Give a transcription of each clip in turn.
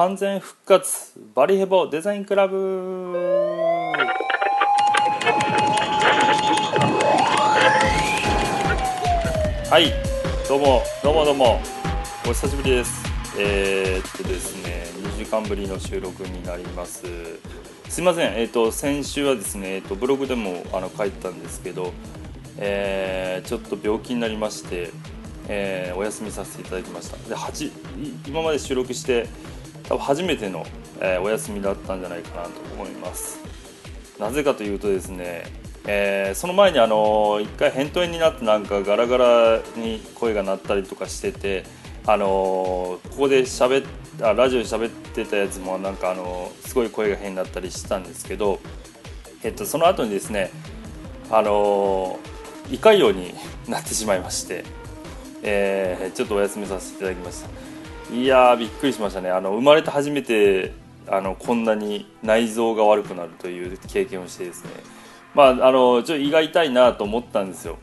完全復活バリヘボデザインクラブ。はいどうもどうもどうも。お久しぶりです。えー、っとですね2週間ぶりの収録になります。すいませんえー、っと先週はですね、えー、っとブログでもあの書いてたんですけどえー、ちょっと病気になりましてえー、お休みさせていただきました。で8今まで収録して多分初めての、えー、お休みだったんじゃないかなと思います。なぜかというとですね、えー、その前にあの1回扁桃炎になってなんかガラガラに声が鳴ったりとかしててあのここで喋あラジオで喋ってたやつもなんかあのすごい声が変になったりしたんですけど、えっと、その後にですねあの胃潰瘍になってしまいましてえー、ちょっとお休みさせていただきました。いやーびっくりしましたね。あの生まれて初めてあのこんなに内臓が悪くなるという経験をしてですね。まああのちょっと胃が痛いなと思ったんですよ。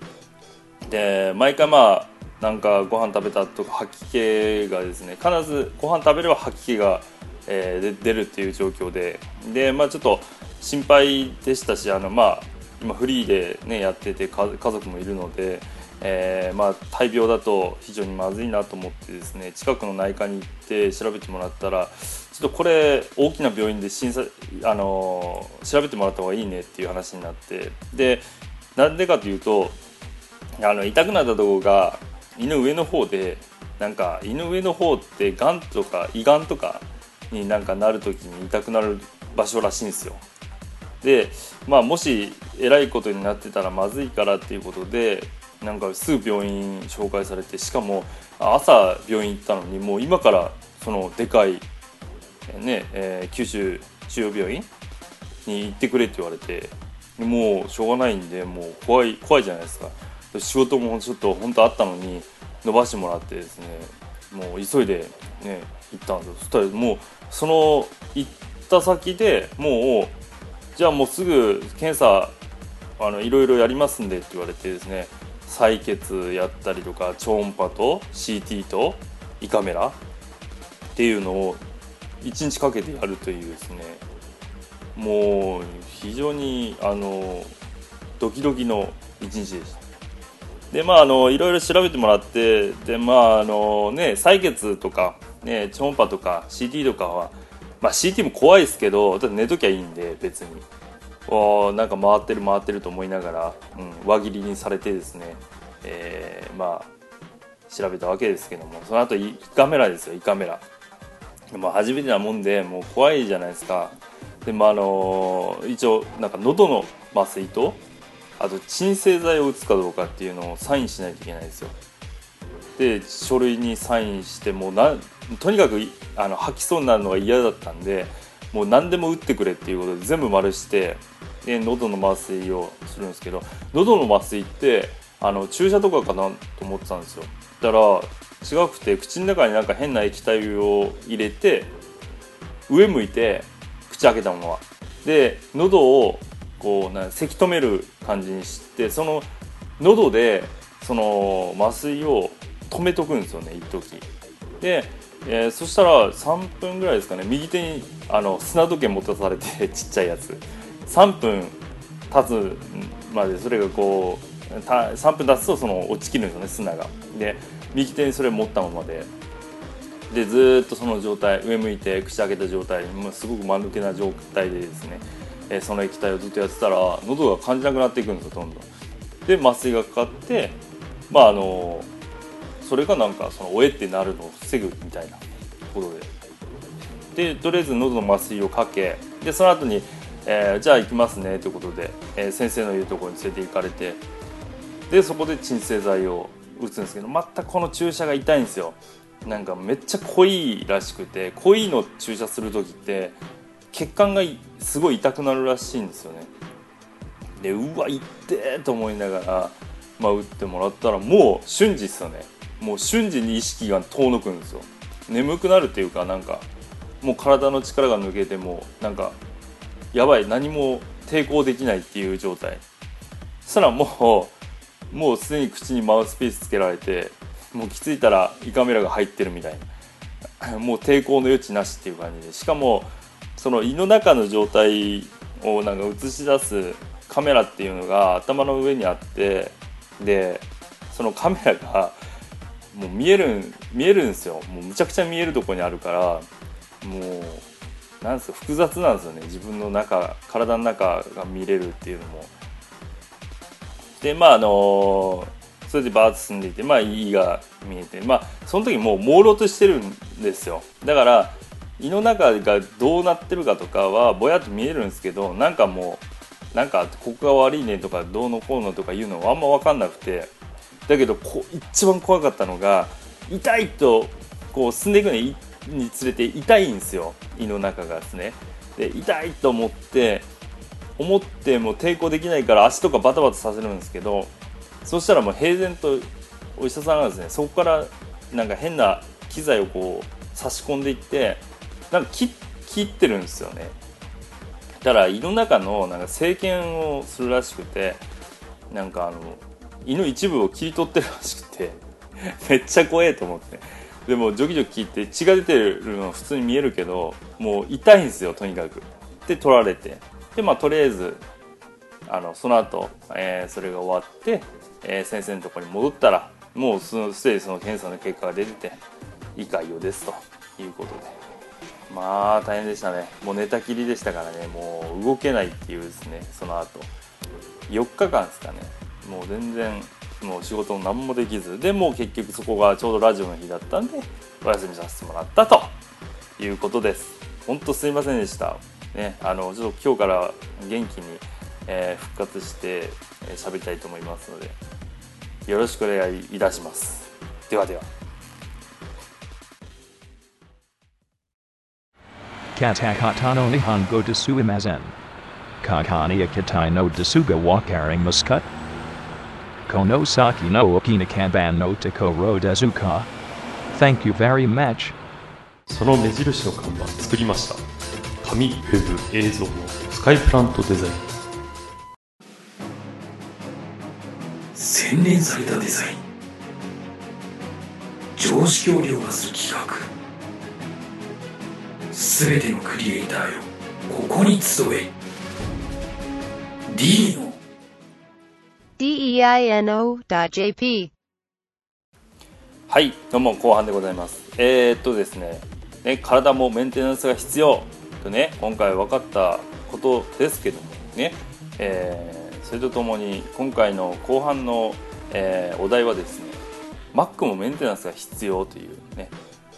で毎回まあなんかご飯食べたとか吐き気がですね必ずご飯食べれば吐き気が、えー、出るっていう状況で。でまあちょっと心配でしたしあのまあ今フリーでねやってて家族もいるのでえー、まあ、大病だと非常にまずいなと思ってですね近くの内科に行って調べてもらったらちょっとこれ大きな病院で審査、あのー、調べてもらった方がいいねっていう話になってでなんでかというとあの痛くなったところが胃の上の方でなんか胃の上の方ってがんとか胃がんとかになんかなる時に痛くなる場所らしいんですよ。でまあもしえらいことになってたらまずいからっていうことでなんかすぐ病院紹介されてしかも朝病院行ったのにもう今からそのでかい、ねえー、九州中央病院に行ってくれって言われてもうしょうがないんでもう怖い怖いじゃないですか。仕事もちょっと本当あったのに伸ばしてもらってですねもう急いでね行ったんですよ。そしたらもうその行った先でもうじゃあもうすぐ検査あのいろいろやりますんでって言われてですね採血やったりとか超音波と CT と胃カメラっていうのを1日かけてやるというですね。もう非常にあのドキドキの一日でした。でまああのいろいろ調べてもらってでまああのね採血とかね超音波とか CT とかはまあ CT も怖いですけど寝ときゃいいんで別に。おなんか回ってる回ってると思いながら、うん、輪切りにされてですね、えー、まあ調べたわけですけどもその後胃カメラですよ胃カメラ。もう初めてなもんでもう怖いじゃないですか。でもあのー、一応なんか喉の麻酔とあと鎮静剤を打つかどうかっていうのをサインしないといけないですよ。で書類にサインしてもうなとにかくあの吐きそうになるのが嫌だったんでもう何でも打ってくれっていうことで全部丸してで喉の麻酔をするんですけど喉の麻酔ってあの注射とかかなと思ってたんですよ。だから違くて口の中になんか変な液体を入れて上向いて口開けたまま。で喉をこうなせき止める感じにしてその喉でその麻酔を止めとくんですよね一時。で、えー、そしたら3分ぐらいですかね右手にあの砂時計持たされて ちっちゃいやつ3分経つまでそれがこう3分経つとその落ちきるんですよね砂が。で右手にそれ持ったままででずっとその状態上向いて口開けた状態もうすごく間抜けな状態でですね、えその液体をずっとやってたら喉が感じなくなっていくんですよどんどん。で麻酔がかかってまああのそれがなんかそのおえってなるのを防ぐみたいなことで。でとりあえず喉の麻酔をかけでその後にえー、じゃあ行きますねということで、えー、先生の言うところに連れて行かれて。でそこで鎮静剤を打つんですけど全くこの注射が痛いんですよ。なんかめっちゃ濃いらしくて濃いの注射する時って血管がすごい痛くなるらしいんですよね。でうわ痛えと思いながら、まあ、打ってもらったらもう瞬時っすよね。もう瞬時に意識が遠のくんですよ。眠くなるっていうかなんかもう体の力が抜けてもなんかやばい何も抵抗できないっていう状態。そしたらもうもうすでに口にマウスピースつけられてもう気づいたら胃カメラが入ってるみたいな。もう抵抗の余地なしっていう感じで。しかもその胃の中の状態をなんか映し出すカメラっていうのが頭の上にあってでそのカメラがもう見える見えるんですよ。もうむちゃくちゃ見えるとこにあるからもうなんですか複雑なんですよね。自分の中体の中が見れるっていうのも。でまああのそれでバーッと進んでいてまあ胃が見えてまあその時もう朦朧としてるんですよ。だから胃の中がどうなってるかとかはぼやっと見えるんですけどなんかもうなんかここが悪いねとかどうのこうのとかいうのはあんま分かんなくてだけどこう一番怖かったのが痛いとこう進んでいくのににつれて痛いんですよ。胃の中がですね。で痛いと思って思っても抵抗できないから足とかバタバタさせるんですけどそしたらもう平然とお医者さんがですねそこからなんか変な機材をこう差し込んでいってなんか切切ってるんですよね。だから胃の中のなんか生検をするらしくてなんかあの胃の一部を切り取ってるらしくて めっちゃ怖えと思って。でもジョキジョキ切って血が出てるのは普通に見えるけどもう痛いんですよとにかく。で取られて。でまあとりあえずあのその後、えー、それが終わって、えー、先生のとこに戻ったらもうすでにその検査の結果が出てて胃潰瘍ですと。いうことで。まあ大変でしたね。もう寝たきりでしたからね。もう動けないっていうですねその後。4日間ですかね。もう全然もう仕事も何もできずでも結局そこがちょうどラジオの日だったんでお休みさせてもらったということです本当すいませんでしたねあのちょっと今日から元気に、えー、復活して喋、えー、りたいと思いますのでよろしくお願いいたしますではでは Katakata no Nihongo desu imazen. Kakani akitai no desuga wakaring muscut. Konosaki no okinakanban no Tokoro dezuka. Thank you very much. その目印の看板作りました。紙ウェブ映像のスカイプラントデザイン洗練されたデザイン。常識を凌駕する企画。すべてのクリエイターよここに集え。D の deino.jp はいどうも後半でございます。えー、っとですねね体もメンテナンスが必要とね今回分かったことですけどもね、えー、それとともに今回の後半の、えー、お題はですね Mac もメンテナンスが必要というね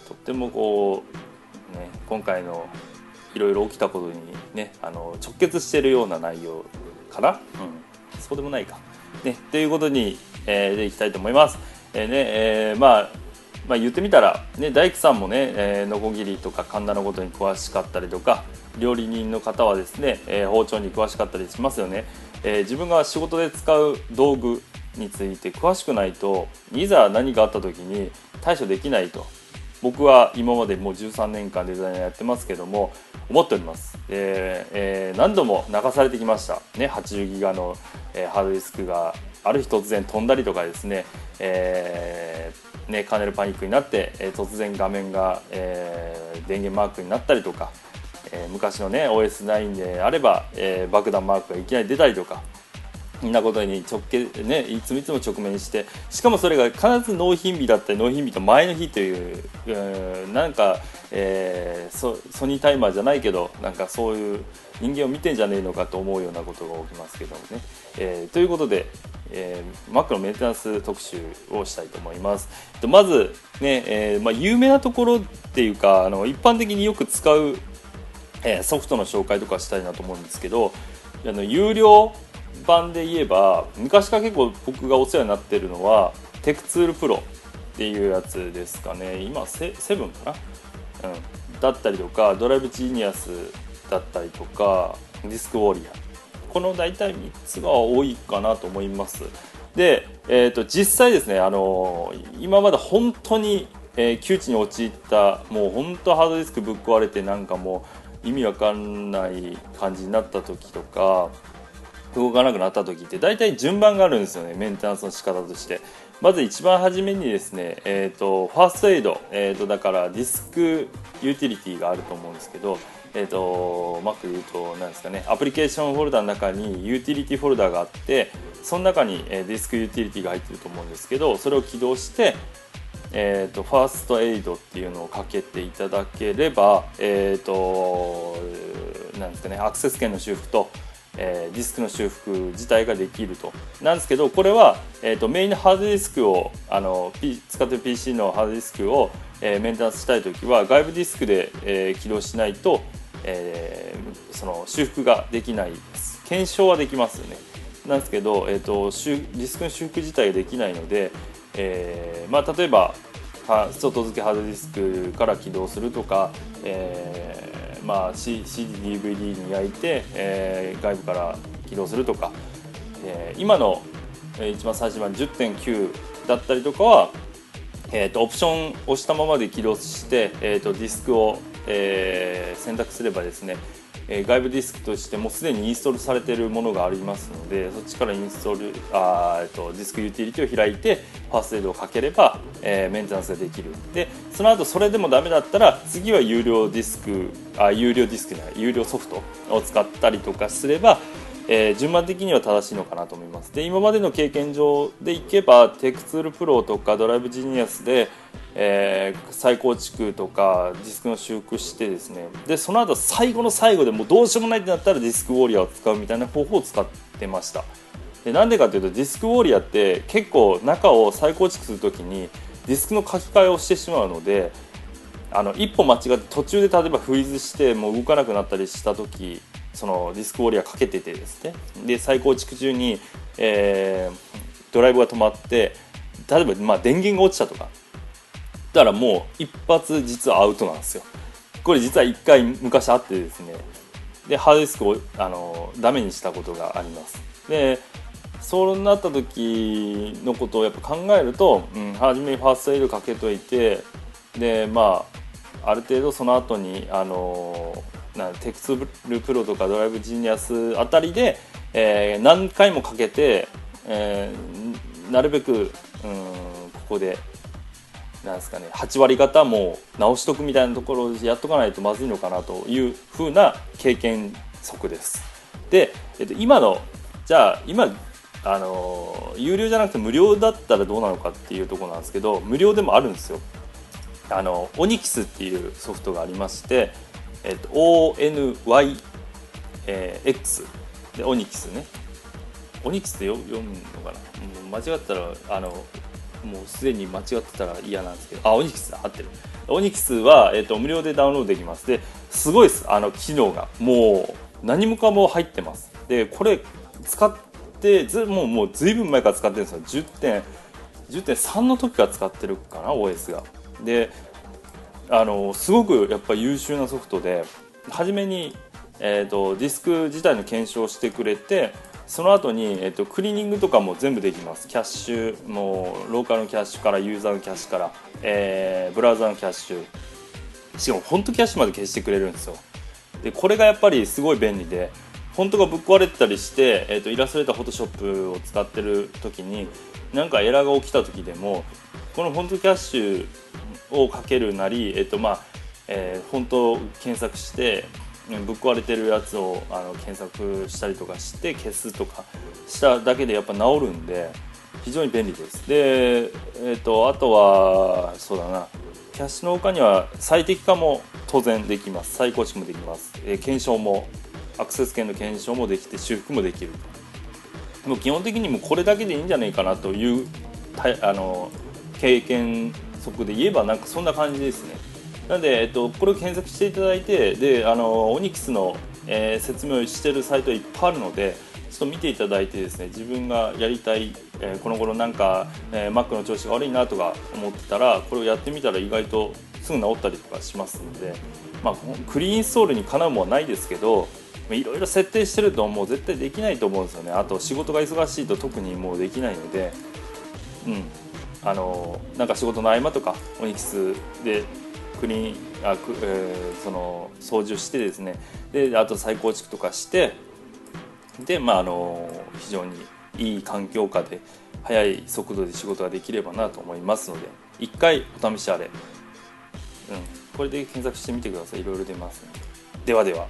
とってもこうね、今回のいろいろ起きたことにねあの直結しているような内容かな、うん、そうでもないか。ね、ということに、えー、でいきたいと思います。えー、ねえー、まあまあ、言ってみたら、ね、大工さんもね、えー、ノコギリとか神田のことに詳しかったりとか料理人の方はですね、えー、包丁に詳しかったりしますよね、えー、自分が仕事で使う道具について詳しくないといざ何かあった時に対処できないと僕は今までもう13年間デザイナーやってますけども思っております、えーえー、何度も流されてきました、ね、80ギガの、えー、ハードディスクがある日突然飛んだりとかですね,、えー、ねカーネルパニックになって、え、突然画面が、え、電源マークになったりとか、え、昔のね OS9 であれば、えー、爆弾マークがいきなり出たりとかなことに直結ねいつもいつも直面してしかもそれが必ず納品日だったり納品日と前の日という、えー、なんか、えー、ソソニータイマーじゃないけどなんかそういう人間を見てんじゃねえのかと思うようなことが起きますけどもね。えー、ということで、えー、Mac のメンテナンス特集をしたいと思います。まずね、えーまあ、有名なところっていうかあの一般的によく使う、えー、ソフトの紹介とかしたいなと思うんですけどあの有料版で言えば昔から結構僕がお世話になってるのはテクツールプロっていうやつですかね。今セセブンかな、うん、だったりとかドライブジーニアスだったりとかディスクウォーリア。この大体3つが多いかなと思います。で、えーと、実際ですねあの今まで本当に、えー、窮地に陥ったもう本当ハードディスクぶっ壊れてなんかもう意味わかんない感じになった時とか動かなくなった時って大体順番があるんですよね。メンテナンスの仕方として。まず一番初めにですね、えー、とファーストエイド、えー、とだからディスクユーティリティがあると思うんですけどえーと、Mac で言うと何ですかね。アプリケーションフォルダの中にユーティリティフォルダがあってその中に、ディスクユーティリティが入ってると思うんですけどそれを起動してえーと、ファーストエイドっていうのをかけていただければ、えーと、なんですかね、アクセス権の修復と、えー、ディスクの修復自体ができると。なんですけどこれは、えーと、メインのハードディスクをあの、P、使ってる PC のハードディスクを、えー、メンテナンスしたい時は外部ディスクで、えー、起動しないと、えー、その修復ができないです。検証はできますよね。なんですけど、えーと、とディスクの修復自体ができないので、えーまあ、例えば外付けハードディスクから起動するとか、えーまあ、CDDVD に焼いて、えー、外部から起動するとか、えー、今の、一番最初版10.9だったりとかは、えーと、オプションを押したままで起動して、えーと、ディスクを、えー、選択すればですねえ外部ディスクとしてもうすでにインストールされているものがありますのでそっちからインストールあ、えっと、ディスクユーティリティを開いてファーストエイドをかければ、えー、メンテナンスができる。でその後それでもダメだったら次は有料ディスクあ有料ディスクじゃない有料ソフトを使ったりとかすればえー、順番的には正しいのかなと思います。で今までの経験上でいけば TechTool Pro とか Drive Genius で、えー、再構築とかディスクの修復してですね。でその後最後の最後でもうどうしようもないってなったらディスクウォーリアを使うみたいな方法を使ってました。でなんでかというとディスクウォーリアって結構中を再構築するときにディスクの書き換えをしてしまうのであの一歩間違って途中で例えばフリーズしてもう動かなくなったりした時そのディスクウォーリアかけててですね。で再構築中に、えー、ドライブが止まって例えばまあ電源が落ちたとかだからもう一発実はアウトなんですよ。これ実は1回昔あってですね。でハードディスクをあのダメにしたことがあります。でそうなった時のことをやっぱ考えると、うん、初めにファーストエイドかけといてでまあある程度その後にあのなテクツルプロとかドライブジニアスあたりで、えー、何回もかけて、えー、なるべく、うん、ここでなんですかね8割方も直しとくみたいなところをやっとかないとまずいのかなというふうな経験則です。で、えっと、今のじゃあ今あの有料じゃなくて無料だったらどうなのかっていうところなんですけど無料でもあるんですよ。あのオニキスっていうソフトがありましてえっと、ONYX、えー、でオニキスねオニキスって読むのかな？間違ったらあのもうすでに間違ってたら嫌なんですけど。あオニキス合ってる。オニキスは、えっと、無料でダウンロードできます。ですごいです。あの機能が。もう何もかも入ってます。でこれ使ってずもうもうずいぶん前から使ってるんですよ。10点10.3の時から使ってるかな OS が。であのすごくやっぱ優秀なソフトで初めに、えーと、ディスク自体の検証してくれてその後に、えーと、クリーニングとかも全部できます。キャッシュもうローカルのキャッシュからユーザーのキャッシュから、えー、ブラウザのキャッシュ。しかもフォントキャッシュまで消してくれるんですよ。でこれがやっぱりすごい便利でフォントがぶっ壊れてたりして、えーとイラストレーターフォトショップを使ってる時になんかエラーが起きた時でもこのフォントキャッシュをかけるなり、えっとまあえー、本当検索してぶっ壊れてるやつをあの検索したりとかして消すとかしただけでやっぱ治るんで非常に便利です。で、えーと、あとはそうだな。キャッシュの他には最適化も当然できます。再構築もできます、えー、検証もアクセス権の検証もできて修復もできるもう基本的にもこれだけでいいんじゃないかなというあの経験則で言えばなんかそんな感じですね。なんで、えっと、これを検索していただいてであのオニキスの、えー、説明をしているサイトいっぱいあるのでちょっと見ていただいてですね自分がやりたい、えー、この頃なんか、えー、Mac の調子が悪いなとか思ってたらこれをやってみたら意外とすぐ治ったりとかしますので、まあ、クリーンインストールにかなうものはないですけどいろいろ設定してるともう絶対できないと思うんですよね。あと仕事が忙しいと特にもうできないので、うん、あのなんか仕事の合間とかオニキスで国あく、えー、その操縦してですね。であと再構築とかしてでまああの非常にいい環境下で速い速度で仕事ができればなと思いますので一回お試しあれ、うん、これで検索してみてください。いろいろ出ますので。ではでは。